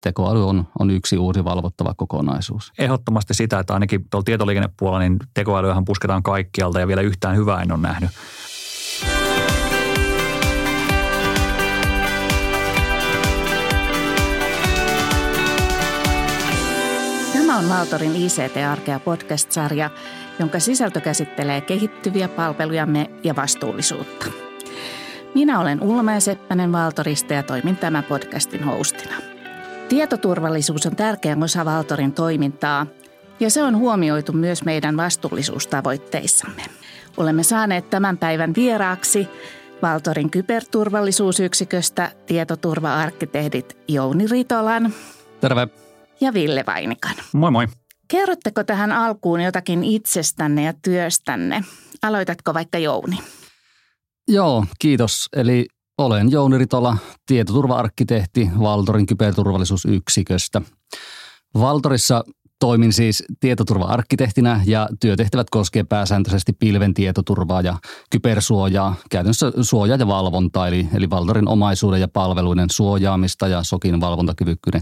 tekoäly on, on yksi uusi valvottava kokonaisuus. Ehdottomasti sitä, että ainakin tuolla tietoliikennepuolella niin tekoälyähän pusketaan kaikkialta ja vielä yhtään hyvää en ole nähnyt. Tämä on Valtorin ICT-arkea podcast-sarja, jonka sisältö käsittelee kehittyviä palvelujamme ja vastuullisuutta. Minä olen Ulma Seppänen Valtorista ja toimin tämän podcastin hostina. Tietoturvallisuus on tärkeä osa Valtorin toimintaa ja se on huomioitu myös meidän vastuullisuustavoitteissamme. Olemme saaneet tämän päivän vieraaksi Valtorin kyberturvallisuusyksiköstä tietoturva-arkkitehdit Jouni Ritolan. Terve. Ja Ville Vainikan. Moi moi. Kerrotteko tähän alkuun jotakin itsestänne ja työstänne? Aloitatko vaikka Jouni? Joo, kiitos. Eli olen Jouni Ritola, tietoturva-arkkitehti Valtorin kyberturvallisuusyksiköstä. Valtorissa Toimin siis tietoturva-arkkitehtinä ja työtehtävät koskee pääsääntöisesti pilven tietoturvaa ja kybersuojaa, käytännössä suojaa ja valvontaa, eli, eli Valtorin omaisuuden ja palveluiden suojaamista ja sokin valvontakyvykkyyden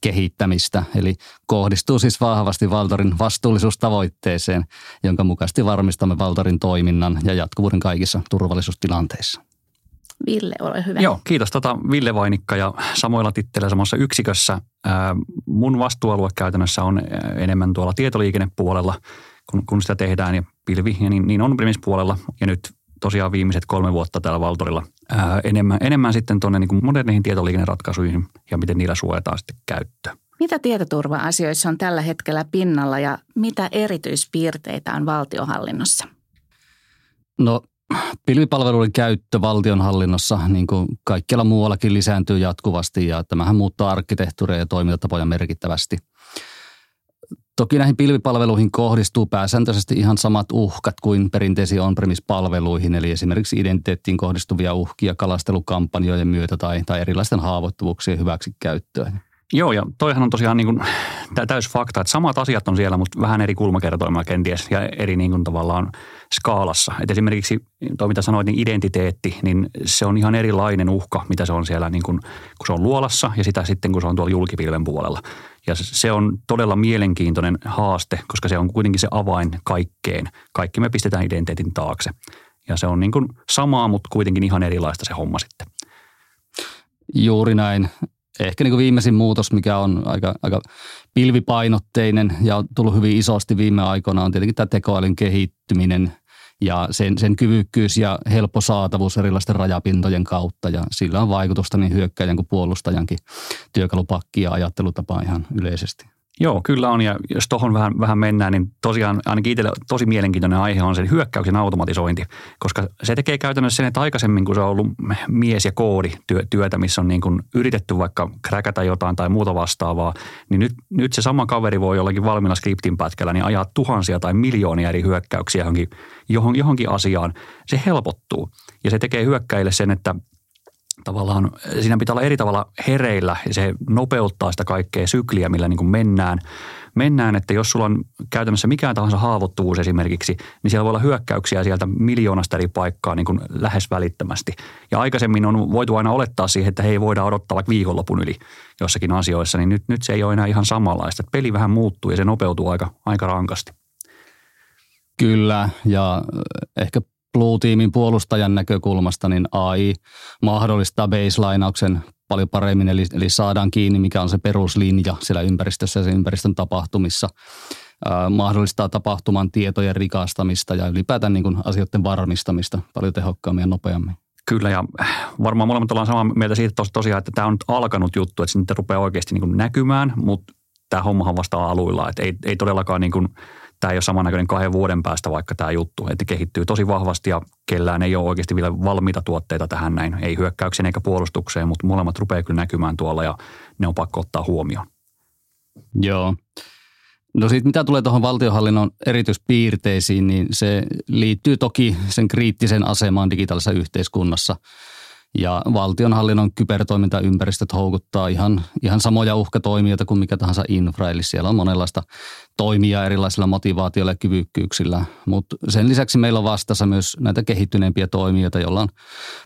kehittämistä. Eli kohdistuu siis vahvasti Valtorin vastuullisuustavoitteeseen, jonka mukaisesti varmistamme Valtorin toiminnan ja jatkuvuuden kaikissa turvallisuustilanteissa. Ville, ole hyvä. Joo, kiitos. Tota, Ville Vainikka ja samoilla titteleillä samassa yksikössä. Ää, mun vastuualue käytännössä on enemmän tuolla tietoliikennepuolella, kun, kun sitä tehdään ja pilvi, ja niin, niin on puolella Ja nyt tosiaan viimeiset kolme vuotta täällä Valtorilla ää, enemmän, enemmän sitten tuonne niin moderneihin tietoliikenneratkaisuihin ja miten niillä suojataan sitten käyttöä. Mitä tietoturva-asioissa on tällä hetkellä pinnalla ja mitä erityispiirteitä on valtiohallinnossa? No pilvipalveluiden käyttö valtionhallinnossa, niin kuin kaikkialla muuallakin, lisääntyy jatkuvasti ja tämähän muuttaa arkkitehtuuria ja toimintatapoja merkittävästi. Toki näihin pilvipalveluihin kohdistuu pääsääntöisesti ihan samat uhkat kuin perinteisiin on-premise-palveluihin, eli esimerkiksi identiteettiin kohdistuvia uhkia kalastelukampanjoiden myötä tai, tai erilaisten haavoittuvuuksien hyväksikäyttöön. Joo, ja toihan on tosiaan niin kuin, täys fakta, että samat asiat on siellä, mutta vähän eri kulmakertoimilla kenties ja eri niin kuin tavallaan skaalassa. Et esimerkiksi tuo, mitä sanoit, niin identiteetti, niin se on ihan erilainen uhka, mitä se on siellä, niin kuin, kun se on luolassa ja sitä sitten, kun se on tuolla julkipilven puolella. Ja se on todella mielenkiintoinen haaste, koska se on kuitenkin se avain kaikkeen. Kaikki me pistetään identiteetin taakse. Ja se on niin kuin samaa, mutta kuitenkin ihan erilaista se homma sitten. Juuri näin ehkä niin kuin viimeisin muutos, mikä on aika, aika pilvipainotteinen ja on tullut hyvin isosti viime aikoina, on tietenkin tämä tekoälyn kehittyminen ja sen, sen kyvykkyys ja helppo saatavuus erilaisten rajapintojen kautta. Ja sillä on vaikutusta niin hyökkäjän kuin puolustajankin työkalupakki ja ajattelutapaan ihan yleisesti. Joo, kyllä on. Ja jos tuohon vähän, vähän mennään, niin tosiaan ainakin itselle tosi mielenkiintoinen aihe on se hyökkäyksen automatisointi, koska se tekee käytännössä sen, että aikaisemmin kun se on ollut mies- ja koodi työtä, missä on niin kuin yritetty vaikka kräkätä jotain tai muuta vastaavaa, niin nyt, nyt se sama kaveri voi jollakin valmiilla skriptin pätkällä niin ajaa tuhansia tai miljoonia eri hyökkäyksiä johonkin, johonkin asiaan. Se helpottuu ja se tekee hyökkäille sen, että tavallaan siinä pitää olla eri tavalla hereillä ja se nopeuttaa sitä kaikkea sykliä, millä niin kuin mennään. Mennään, että jos sulla on käytännössä mikään tahansa haavoittuvuus esimerkiksi, niin siellä voi olla hyökkäyksiä sieltä miljoonasta eri paikkaa niin kuin lähes välittömästi. Ja aikaisemmin on voitu aina olettaa siihen, että hei voidaan odottaa vaikka viikonlopun yli jossakin asioissa, niin nyt, nyt se ei ole enää ihan samanlaista. Peli vähän muuttuu ja se nopeutuu aika, aika rankasti. Kyllä, ja ehkä Blue-tiimin puolustajan näkökulmasta, niin AI mahdollistaa baselineauksen paljon paremmin, eli, eli saadaan kiinni, mikä on se peruslinja siellä ympäristössä ja sen ympäristön tapahtumissa. Äh, mahdollistaa tapahtuman tietojen rikastamista ja ylipäätään niin kuin asioiden varmistamista paljon tehokkaammin ja nopeammin. Kyllä ja varmaan molemmat ollaan samaa mieltä siitä tos, tosiaan, että tämä on nyt alkanut juttu, että se nyt rupeaa oikeasti niin kuin näkymään, mutta tämä hommahan vasta aluilla. Että ei, ei todellakaan niin kuin – tämä ei ole samannäköinen kahden vuoden päästä vaikka tämä juttu, että kehittyy tosi vahvasti ja kellään ei ole oikeasti vielä valmiita tuotteita tähän näin, ei hyökkäykseen eikä puolustukseen, mutta molemmat rupeaa kyllä näkymään tuolla ja ne on pakko ottaa huomioon. Joo. No sitten mitä tulee tuohon valtionhallinnon erityispiirteisiin, niin se liittyy toki sen kriittisen asemaan digitaalisessa yhteiskunnassa – ja valtionhallinnon kybertoimintaympäristöt houkuttaa ihan, ihan samoja uhkatoimijoita kuin mikä tahansa infra, eli siellä on monenlaista toimia erilaisilla motivaatioilla ja kyvykkyyksillä. Mutta sen lisäksi meillä on vastassa myös näitä kehittyneempiä toimijoita, joilla on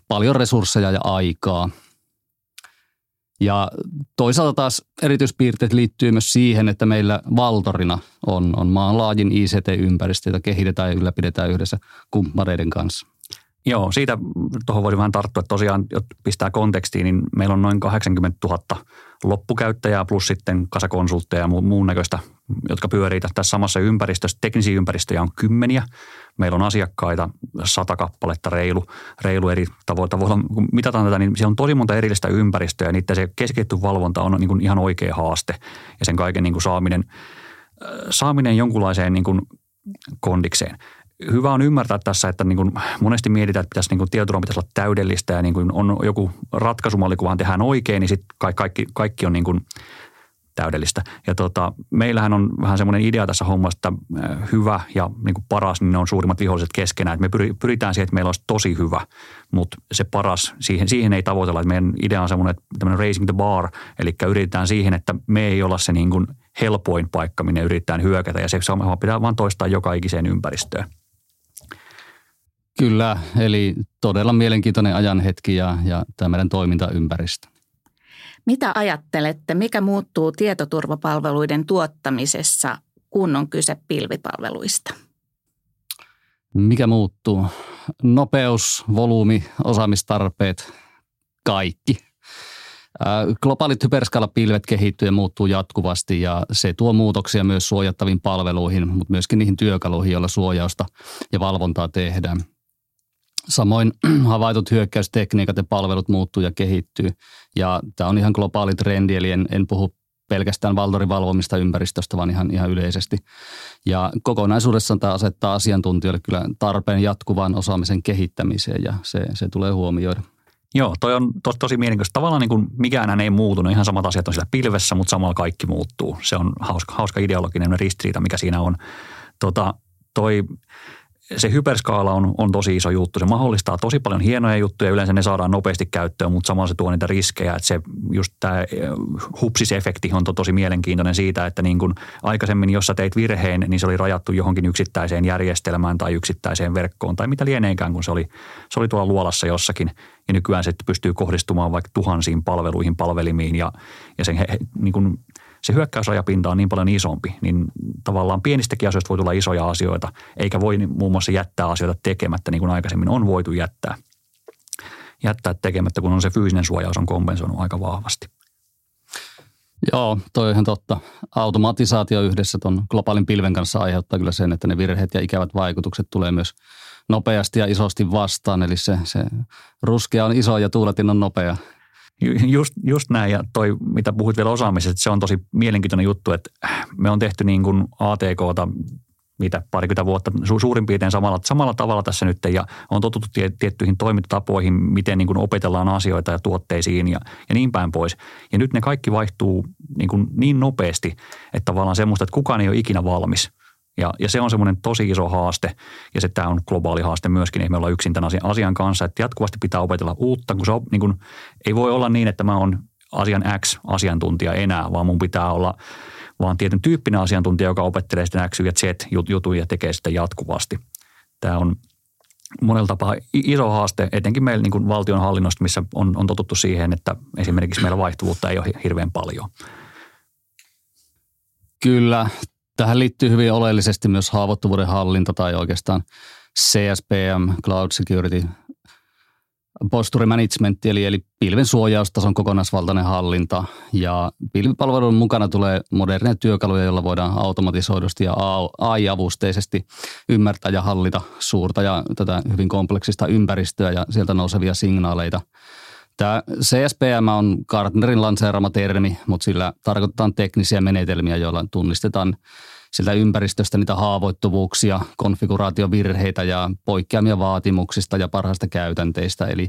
paljon resursseja ja aikaa. Ja toisaalta taas erityispiirteet liittyy myös siihen, että meillä Valtorina on, on maanlaajin ICT-ympäristö, jota kehitetään ja ylläpidetään yhdessä kumppaneiden kanssa. Joo, siitä tuohon voisin vähän tarttua. Tosiaan, jotta pistää kontekstiin, niin meillä on noin 80 000 loppukäyttäjää plus sitten kasakonsultteja ja muun näköistä, jotka pyörii tässä samassa ympäristössä. Teknisiä ympäristöjä on kymmeniä. Meillä on asiakkaita sata kappaletta reilu, reilu eri tavoilla. Kun mitataan tätä, niin siellä on tosi monta erillistä ympäristöä ja niiden se keskitetty valvonta on niin kuin ihan oikea haaste ja sen kaiken niin kuin saaminen, saaminen jonkunlaiseen niin kuin kondikseen hyvä on ymmärtää tässä, että niin kuin monesti mietitään, että pitäisi, niin kuin tietoturvan pitäisi olla täydellistä ja niin kuin on joku ratkaisumalli, kun vaan tehdään oikein, niin sitten kaikki, kaikki, kaikki on niin kuin täydellistä. Ja tota, meillähän on vähän semmoinen idea tässä hommassa, että äh, hyvä ja niin kuin paras, niin ne on suurimmat viholliset keskenään. Me pyritään siihen, että meillä olisi tosi hyvä, mutta se paras, siihen, siihen ei tavoitella. Että meidän idea on semmoinen, että tämmöinen raising the bar, eli yritetään siihen, että me ei olla se niin kuin helpoin paikka, minne yritetään hyökätä. Ja se pitää vaan toistaa joka ikiseen ympäristöön. Kyllä, eli todella mielenkiintoinen ajanhetki ja, ja tämä meidän toimintaympäristö. Mitä ajattelette, mikä muuttuu tietoturvapalveluiden tuottamisessa, kun on kyse pilvipalveluista? Mikä muuttuu? Nopeus, volyymi, osaamistarpeet, kaikki. Globaalit hyperskaalapilvet kehittyy ja muuttuu jatkuvasti ja se tuo muutoksia myös suojattaviin palveluihin, mutta myöskin niihin työkaluihin, joilla suojausta ja valvontaa tehdään. Samoin havaitut hyökkäystekniikat ja palvelut muuttuu ja kehittyy. Ja tämä on ihan globaali trendi, eli en, en puhu pelkästään Valtorin valvomista ympäristöstä, vaan ihan, ihan yleisesti. Ja kokonaisuudessaan tämä asettaa asiantuntijoille kyllä tarpeen jatkuvaan osaamisen kehittämiseen ja se, se tulee huomioida. Joo, toi on tos, tosi mielenkiintoista. Tavallaan niin kuin mikään ei muutunut, ihan samat asiat on siellä pilvessä, mutta samalla kaikki muuttuu. Se on hauska, hauska ideologinen ristiriita, mikä siinä on. Tota, toi se hyperskaala on, on tosi iso juttu. Se mahdollistaa tosi paljon hienoja juttuja. Yleensä ne saadaan nopeasti käyttöön, mutta samalla se tuo niitä riskejä. Että se just tämä eh, hupsisefekti on to, tosi mielenkiintoinen siitä, että niin kun aikaisemmin, jos sä teit virheen, niin se oli rajattu johonkin yksittäiseen järjestelmään tai yksittäiseen verkkoon tai mitä lieneekään, kun se oli, se oli tuolla luolassa jossakin. Ja nykyään se pystyy kohdistumaan vaikka tuhansiin palveluihin, palvelimiin ja, ja sen he, niin kun se hyökkäysrajapinta on niin paljon isompi, niin tavallaan pienistäkin asioista voi tulla isoja asioita, eikä voi muun muassa jättää asioita tekemättä niin kuin aikaisemmin on voitu jättää. Jättää tekemättä, kun on se fyysinen suojaus on kompensoinut aika vahvasti. Joo, toi on ihan totta. Automatisaatio yhdessä tuon globaalin pilven kanssa aiheuttaa kyllä sen, että ne virheet ja ikävät vaikutukset tulee myös nopeasti ja isosti vastaan. Eli se, se ruskea on iso ja tuuletin on nopea. Just, just näin. Ja toi, mitä puhuit vielä osaamisesta, se on tosi mielenkiintoinen juttu, että me on tehty niin kuin ATKta mitä parikymmentä vuotta su, suurin piirtein samalla, samalla tavalla tässä nyt. Ja on totuttu tie, tiettyihin toimintatapoihin, miten niin kuin opetellaan asioita ja tuotteisiin ja, ja niin päin pois. Ja nyt ne kaikki vaihtuu niin, kuin niin nopeasti, että tavallaan semmoista, että kukaan ei ole ikinä valmis – ja, ja se on semmoinen tosi iso haaste ja se tämä on globaali haaste myöskin, ei me olla yksin tämän asian, asian kanssa, että jatkuvasti pitää opetella uutta, kun se on, niin kuin, ei voi olla niin, että mä oon asian X asiantuntija enää, vaan mun pitää olla vaan tietyn tyyppinen asiantuntija, joka opettelee sitten X ja Z jutuja ja tekee sitä jatkuvasti. Tämä on monella tapaa iso haaste, etenkin meillä niin valtionhallinnosta, missä on, on totuttu siihen, että esimerkiksi meillä vaihtuvuutta ei ole hirveän paljon. Kyllä, Tähän liittyy hyvin oleellisesti myös haavoittuvuuden hallinta tai oikeastaan CSPM, Cloud Security Posture Management, eli, eli pilven suojaustason kokonaisvaltainen hallinta. Ja pilvipalvelun mukana tulee moderneja työkaluja, joilla voidaan automatisoidusti ja AI-avusteisesti ymmärtää ja hallita suurta ja tätä hyvin kompleksista ympäristöä ja sieltä nousevia signaaleita – Tämä CSPM on Gartnerin lanseerama termi, mutta sillä tarkoitetaan teknisiä menetelmiä, joilla tunnistetaan siltä ympäristöstä niitä haavoittuvuuksia, konfiguraatiovirheitä ja poikkeamia vaatimuksista ja parhaista käytänteistä. Eli,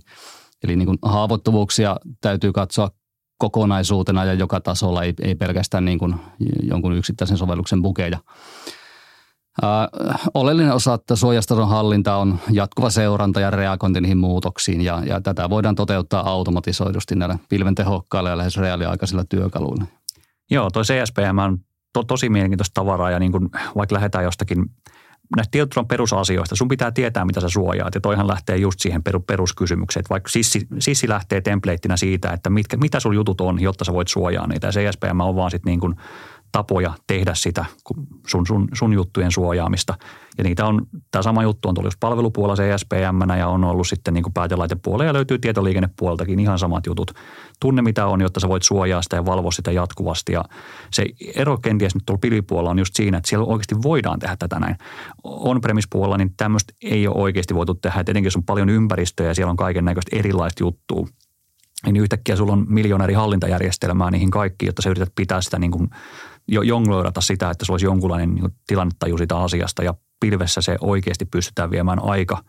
eli niin kuin haavoittuvuuksia täytyy katsoa kokonaisuutena ja joka tasolla, ei, ei pelkästään niin kuin jonkun yksittäisen sovelluksen bukeja. Oleellinen osa että suojastason hallinta on jatkuva seuranta ja reagointi niihin muutoksiin ja, ja tätä voidaan toteuttaa automatisoidusti näillä pilven tehokkailla ja lähes reaaliaikaisilla työkaluilla. Joo, tuo CSPM on to, tosi mielenkiintoista tavaraa ja niin kuin, vaikka lähdetään jostakin näistä tietoturvan perusasioista, sun pitää tietää, mitä sä suojaat. Ja toihan lähtee just siihen peruskysymykseen. Vaikka sissi, sissi lähtee templateina siitä, että mitkä, mitä sun jutut on, jotta sä voit suojaa niitä. Ja CSPM on vaan sitten niin tapoja tehdä sitä sun, sun, sun juttujen suojaamista. Ja niitä on, tämä sama juttu on tullut palvelupuolella CSPM ja on ollut sitten niin päätelaitepuolella ja löytyy tietoliikennepuoleltakin ihan samat jutut. Tunne mitä on, jotta sä voit suojaa sitä ja valvoa sitä jatkuvasti. Ja se ero kenties nyt tuolla pilvipuolella on just siinä, että siellä oikeasti voidaan tehdä tätä näin. On-premise-puolella niin tämmöistä ei ole oikeasti voitu tehdä. Et etenkin jos on paljon ympäristöä ja siellä on kaiken näköistä erilaista juttua, niin yhtäkkiä sulla on miljoona eri hallintajärjestelmää niihin kaikkiin, jotta sä yrität pitää sitä niin kuin – jo, jongloidata sitä, että se olisi jonkunlainen niin tilannetaju sitä asiasta ja pilvessä se oikeasti pystytään viemään aika,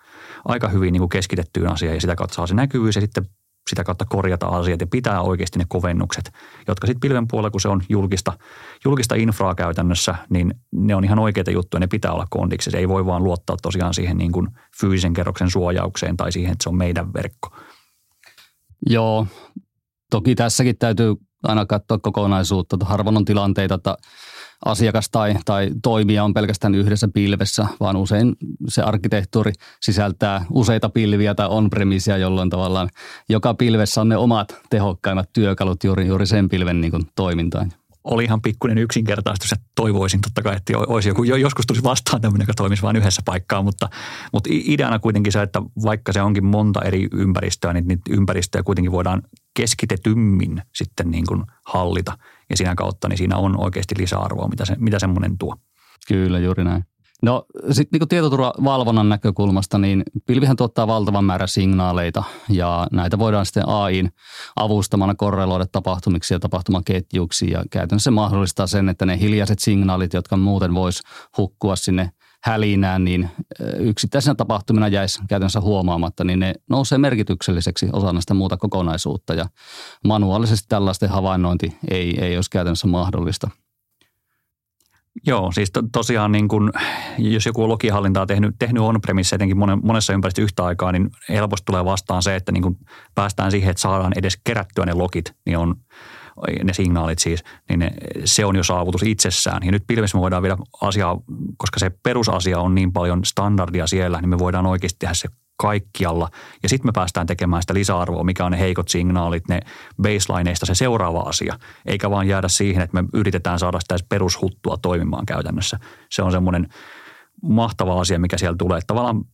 aika hyvin niin kuin keskitettyyn asiaan ja sitä kautta saa se näkyvyys ja sitten sitä kautta korjata asiat ja pitää oikeasti ne kovennukset, jotka sitten pilven puolella, kun se on julkista, julkista infraa käytännössä, niin ne on ihan oikeita juttuja, ne pitää olla kondiksi. Se ei voi vaan luottaa tosiaan siihen niin kuin fyysisen kerroksen suojaukseen tai siihen, että se on meidän verkko. Joo, toki tässäkin täytyy aina katsoa kokonaisuutta. Harvoin on tilanteita, että asiakas tai, tai toimija on pelkästään yhdessä pilvessä, vaan usein se arkkitehtuuri sisältää useita pilviä tai on-premisia, jolloin tavallaan joka pilvessä on ne omat tehokkaimmat työkalut juuri, juuri sen pilven niin toimintaan oli ihan pikkuinen yksinkertaistus, että toivoisin totta kai, että olisi joku, joskus tulisi vastaan tämmöinen, joka toimisi vain yhdessä paikkaa, mutta, mutta ideana kuitenkin se, että vaikka se onkin monta eri ympäristöä, niin niitä ympäristöjä kuitenkin voidaan keskitetymmin sitten niin kuin hallita ja siinä kautta niin siinä on oikeasti lisäarvoa, mitä, se, mitä semmoinen tuo. Kyllä, juuri näin. No sitten niin tietoturvavalvonnan näkökulmasta, niin pilvihän tuottaa valtavan määrän signaaleita ja näitä voidaan sitten AIin avustamana korreloida tapahtumiksi ja tapahtumaketjuksi ja käytännössä se mahdollistaa sen, että ne hiljaiset signaalit, jotka muuten vois hukkua sinne hälinään, niin yksittäisenä tapahtumina jäisi käytännössä huomaamatta, niin ne nousee merkitykselliseksi osana sitä muuta kokonaisuutta ja manuaalisesti tällaisten havainnointi ei, ei olisi käytännössä mahdollista – Joo, siis to, tosiaan niin kun, jos joku on logihallintaa tehnyt, tehnyt on-premise etenkin monessa ympäristössä yhtä aikaa, niin helposti tulee vastaan se, että niin kun päästään siihen, että saadaan edes kerättyä ne logit, niin on ne signaalit siis, niin ne, se on jo saavutus itsessään. Ja nyt pilvessä me voidaan vielä asiaa, koska se perusasia on niin paljon standardia siellä, niin me voidaan oikeasti tehdä se kaikkialla. Ja sitten me päästään tekemään sitä lisäarvoa, mikä on ne heikot signaalit, ne baselineista se seuraava asia. Eikä vaan jäädä siihen, että me yritetään saada sitä perushuttua toimimaan käytännössä. Se on semmoinen mahtava asia, mikä siellä tulee. Tavallaan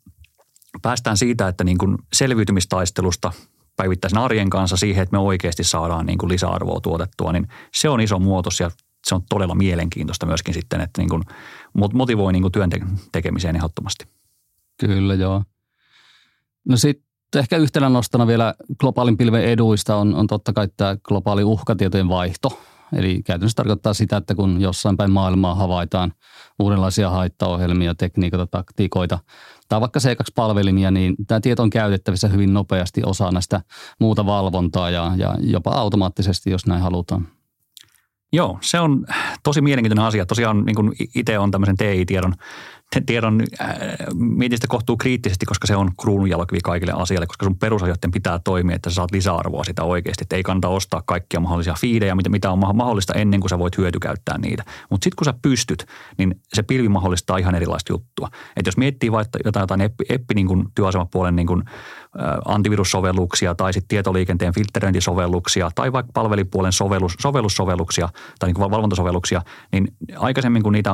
päästään siitä, että niin kuin selviytymistaistelusta päivittäisen arjen kanssa siihen, että me oikeasti saadaan niin kuin lisäarvoa tuotettua, niin se on iso muutos ja se on todella mielenkiintoista myöskin sitten, että niin kuin motivoi niin kuin työn tekemiseen ehdottomasti. Kyllä, joo. No sitten ehkä yhtenä nostana vielä globaalin pilven eduista on, on totta kai tämä globaali uhkatietojen vaihto. Eli käytännössä tarkoittaa sitä, että kun jossain päin maailmaa havaitaan uudenlaisia haittaohjelmia, tekniikoita, taktiikoita tai vaikka C2-palvelimia, niin tämä tieto on käytettävissä hyvin nopeasti osa näistä muuta valvontaa ja, ja jopa automaattisesti, jos näin halutaan. Joo, se on tosi mielenkiintoinen asia. Tosiaan niin itse on tämmöisen TI-tiedon tiedon äh, kohtuu kriittisesti, koska se on kruununjalkavi kaikille asialle, koska sun perusasioiden pitää toimia, että sä saat lisäarvoa sitä oikeasti. Että ei kannata ostaa kaikkia mahdollisia fiidejä, mitä, mitä on mahdollista ennen kuin sä voit hyötykäyttää niitä. Mutta sitten kun sä pystyt, niin se pilvi mahdollistaa ihan erilaista juttua. Että jos miettii vaikka jotain, jotain eppi, eppi niin kuin työasemapuolen niin kuin, antivirussovelluksia tai sitten tietoliikenteen filtteröintisovelluksia tai vaikka palvelipuolen sovellus, sovellussovelluksia tai niin kuin valvontasovelluksia, niin aikaisemmin kun niitä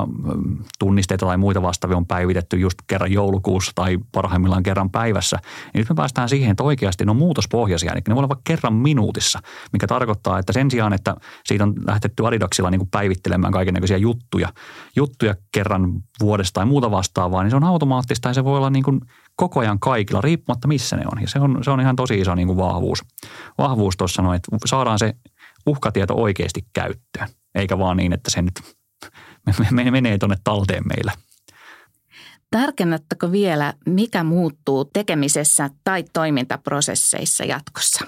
tunnisteita tai muita vastaavia on päivitetty just kerran joulukuussa tai parhaimmillaan kerran päivässä, niin nyt me päästään siihen, että oikeasti ne on muutospohjaisia, eli ne voi olla vaikka kerran minuutissa, mikä tarkoittaa, että sen sijaan, että siitä on lähtetty Adidaksilla niin kuin päivittelemään kaikenlaisia juttuja, juttuja kerran vuodesta tai muuta vastaavaa, niin se on automaattista ja se voi olla niin kuin koko ajan kaikilla, riippumatta missä ne on. Ja se on, se on ihan tosi iso niin kuin vahvuus, vahvuus tuossa noin, että saadaan se uhkatieto oikeasti käyttöön, eikä vaan niin, että se nyt menee tuonne talteen meillä. Tarkennatteko vielä, mikä muuttuu tekemisessä tai toimintaprosesseissa jatkossa?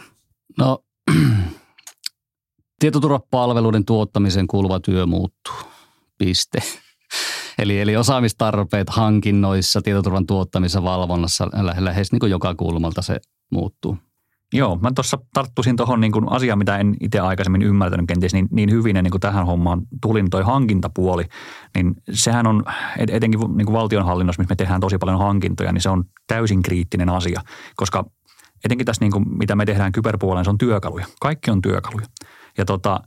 No, tietoturvapalveluiden tuottamiseen kuuluva työ muuttuu. Piste. Eli, eli osaamistarpeet hankinnoissa, tietoturvan tuottamisessa, valvonnassa lähes niin kuin joka kulmalta se muuttuu. Joo, mä tuossa tarttuisin tuohon niin asiaan, mitä en itse aikaisemmin ymmärtänyt kenties niin, niin hyvin, niin kuin tähän hommaan tulin toi hankintapuoli, niin sehän on etenkin niin valtionhallinnossa, missä me tehdään tosi paljon hankintoja, niin se on täysin kriittinen asia, koska etenkin tässä, niin kuin, mitä me tehdään kyberpuolella, se on työkaluja. Kaikki on työkaluja. Ja tota,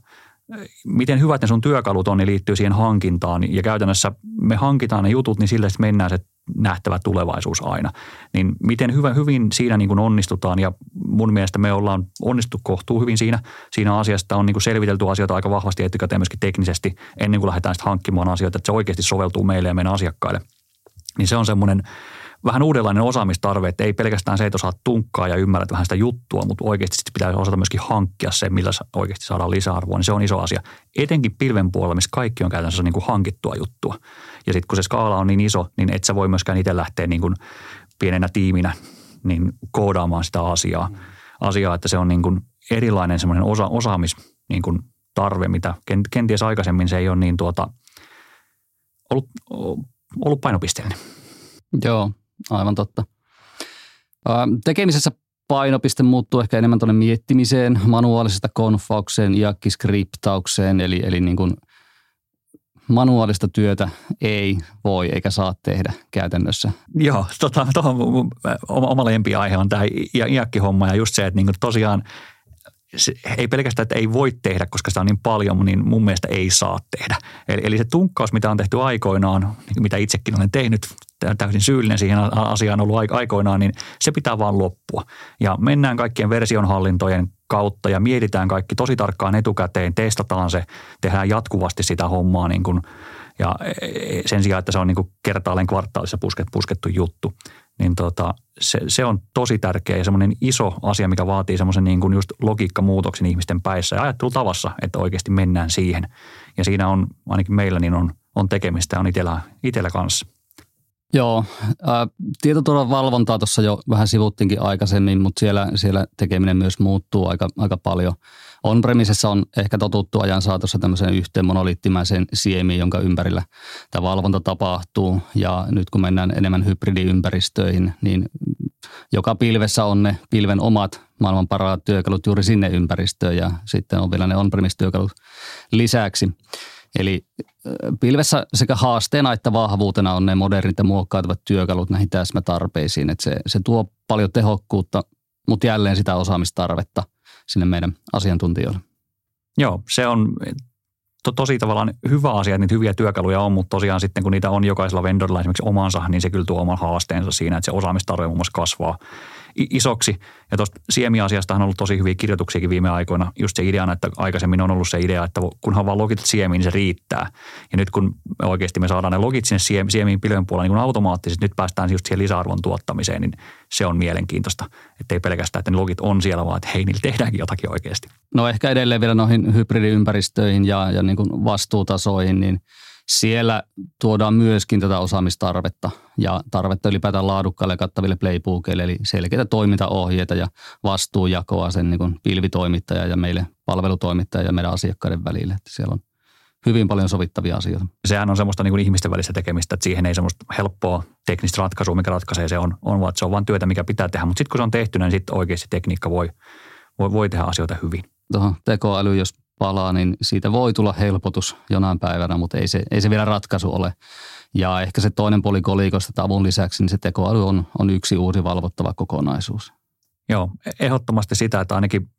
miten hyvät ne sun työkalut on, niin liittyy siihen hankintaan. Ja käytännössä me hankitaan ne jutut, niin sillä mennään se nähtävä tulevaisuus aina. Niin miten hyvä, hyvin siinä niin kuin onnistutaan ja mun mielestä me ollaan onnistu kohtuu hyvin siinä, siinä asiasta. On niin kuin selvitelty asioita aika vahvasti etukäteen myöskin teknisesti ennen kuin lähdetään sitten hankkimaan asioita, että se oikeasti soveltuu meille ja meidän asiakkaille. Niin se on semmoinen vähän uudenlainen osaamistarve, että ei pelkästään se, että osaat tunkkaa ja ymmärrät vähän sitä juttua, mutta oikeasti sitten pitää osata myöskin hankkia se, millä oikeasti saadaan lisäarvoa, niin se on iso asia. Etenkin pilven puolella, missä kaikki on käytännössä niin kuin hankittua juttua. Ja sitten kun se skaala on niin iso, niin et sä voi myöskään itse lähteä niin kuin pienenä tiiminä niin koodaamaan sitä asiaa, mm. asiaa että se on niin kuin erilainen semmoinen osa, osaamis niin kuin tarve, mitä kenties aikaisemmin se ei ole niin tuota, ollut, ollut painopisteellinen. Joo, aivan totta. Tekemisessä painopiste muuttuu ehkä enemmän tuonne miettimiseen, manuaalisesta konfaukseen, ja skriptaukseen, eli, eli niin kuin manuaalista työtä ei voi eikä saa tehdä käytännössä. Joo, tota, tuohon oma lempiaihe on tämä iäkkihomma ja just se, että niin tosiaan se, ei pelkästään, että ei voi tehdä, koska sitä on niin paljon, niin mun mielestä ei saa tehdä. Eli, eli se tunkkaus, mitä on tehty aikoinaan, mitä itsekin olen tehnyt, täysin syyllinen siihen asiaan ollut aikoinaan, niin se pitää vaan loppua. Ja mennään kaikkien versionhallintojen kautta ja mietitään kaikki tosi tarkkaan etukäteen, testataan se, tehdään jatkuvasti sitä hommaa niin kuin, ja e, e, sen sijaan, että se on niin kuin kertaalleen kvartaalissa pusket, puskettu juttu niin tota, se, se, on tosi tärkeä ja semmoinen iso asia, mikä vaatii semmoisen niin kuin just logiikkamuutoksen ihmisten päissä ja ajattelutavassa, että oikeasti mennään siihen. Ja siinä on, ainakin meillä, niin on, on tekemistä on itsellä, itsellä kanssa. Joo, ää, tietoturvan valvontaa tuossa jo vähän sivuttiinkin aikaisemmin, mutta siellä, siellä tekeminen myös muuttuu aika, aika paljon – On-premisessä on ehkä totuttu ajan saatossa tämmöiseen yhteen monoliittimäiseen siemiin, jonka ympärillä tämä valvonta tapahtuu. Ja nyt kun mennään enemmän hybridiympäristöihin, niin joka pilvessä on ne pilven omat maailman parhaat työkalut juuri sinne ympäristöön ja sitten on vielä ne on-premise-työkalut lisäksi. Eli pilvessä sekä haasteena että vahvuutena on ne modernit ja muokkautuvat työkalut näihin täsmätarpeisiin. Että se, se tuo paljon tehokkuutta, mutta jälleen sitä osaamistarvetta sinne meidän asiantuntijoille. Joo, se on to, tosi tavallaan hyvä asia, että niitä hyviä työkaluja on, mutta tosiaan sitten kun niitä on jokaisella vendorilla esimerkiksi omansa, niin se kyllä tuo oman haasteensa siinä, että se osaamistarve muun muassa kasvaa isoksi. Ja tuosta siemiasiasta on ollut tosi hyviä kirjoituksiakin viime aikoina. Just se ideana, että aikaisemmin on ollut se idea, että kunhan vaan logitat siemiin, niin se riittää. Ja nyt kun me oikeasti me saadaan ne logit sinne siemiin pilven puolella niin automaattisesti, nyt päästään just siihen lisäarvon tuottamiseen, niin se on mielenkiintoista. Että ei pelkästään, että ne logit on siellä, vaan että hei, niillä tehdäänkin jotakin oikeasti. No ehkä edelleen vielä noihin hybridiympäristöihin ja, ja niin kuin vastuutasoihin, niin – siellä tuodaan myöskin tätä osaamistarvetta ja tarvetta ylipäätään laadukkaille ja kattaville playbookeille, eli selkeitä toimintaohjeita ja vastuujakoa sen niin kuin pilvitoimittaja ja meille palvelutoimittaja ja meidän asiakkaiden välille. Että siellä on hyvin paljon sovittavia asioita. Sehän on semmoista niin kuin ihmisten välistä tekemistä, että siihen ei semmoista helppoa teknistä ratkaisua, mikä ratkaisee se on, on vaan, se on vain työtä, mikä pitää tehdä. Mutta sitten kun se on tehty, niin sitten oikeasti tekniikka voi, voi, voi tehdä asioita hyvin. Tuohon tekoäly, jos palaa, niin siitä voi tulla helpotus jonain päivänä, mutta ei se, ei se vielä ratkaisu ole. Ja ehkä se toinen puoli kolikosta tavun lisäksi, niin se tekoäly on, on yksi uusi valvottava kokonaisuus. Joo, ehdottomasti sitä, että ainakin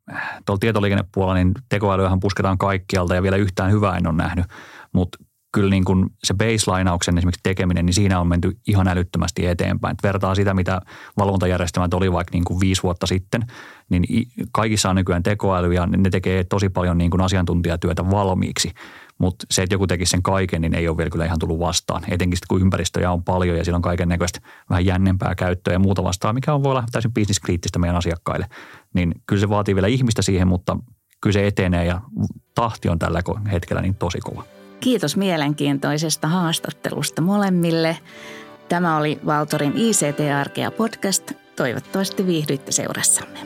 tuolla tietoliikennepuolella niin tekoälyähän pusketaan kaikkialta ja vielä yhtään hyvää en ole nähnyt, mutta kyllä niin kuin se baselineauksen esimerkiksi tekeminen, niin siinä on menty ihan älyttömästi eteenpäin. Et vertaa sitä, mitä valvontajärjestelmät oli vaikka niin kuin viisi vuotta sitten, niin kaikissa on nykyään tekoäly ja ne tekee tosi paljon niin kuin asiantuntijatyötä valmiiksi. Mutta se, että joku tekisi sen kaiken, niin ei ole vielä kyllä ihan tullut vastaan. Etenkin sitten, kun ympäristöjä on paljon ja siellä on kaiken näköistä vähän jännempää käyttöä ja muuta vastaan, mikä on voi olla täysin bisniskriittistä meidän asiakkaille. Niin kyllä se vaatii vielä ihmistä siihen, mutta kyllä se etenee ja tahti on tällä hetkellä niin tosi kova. Kiitos mielenkiintoisesta haastattelusta molemmille. Tämä oli Valtorin ICT-arkea podcast. Toivottavasti viihdyitte seurassamme.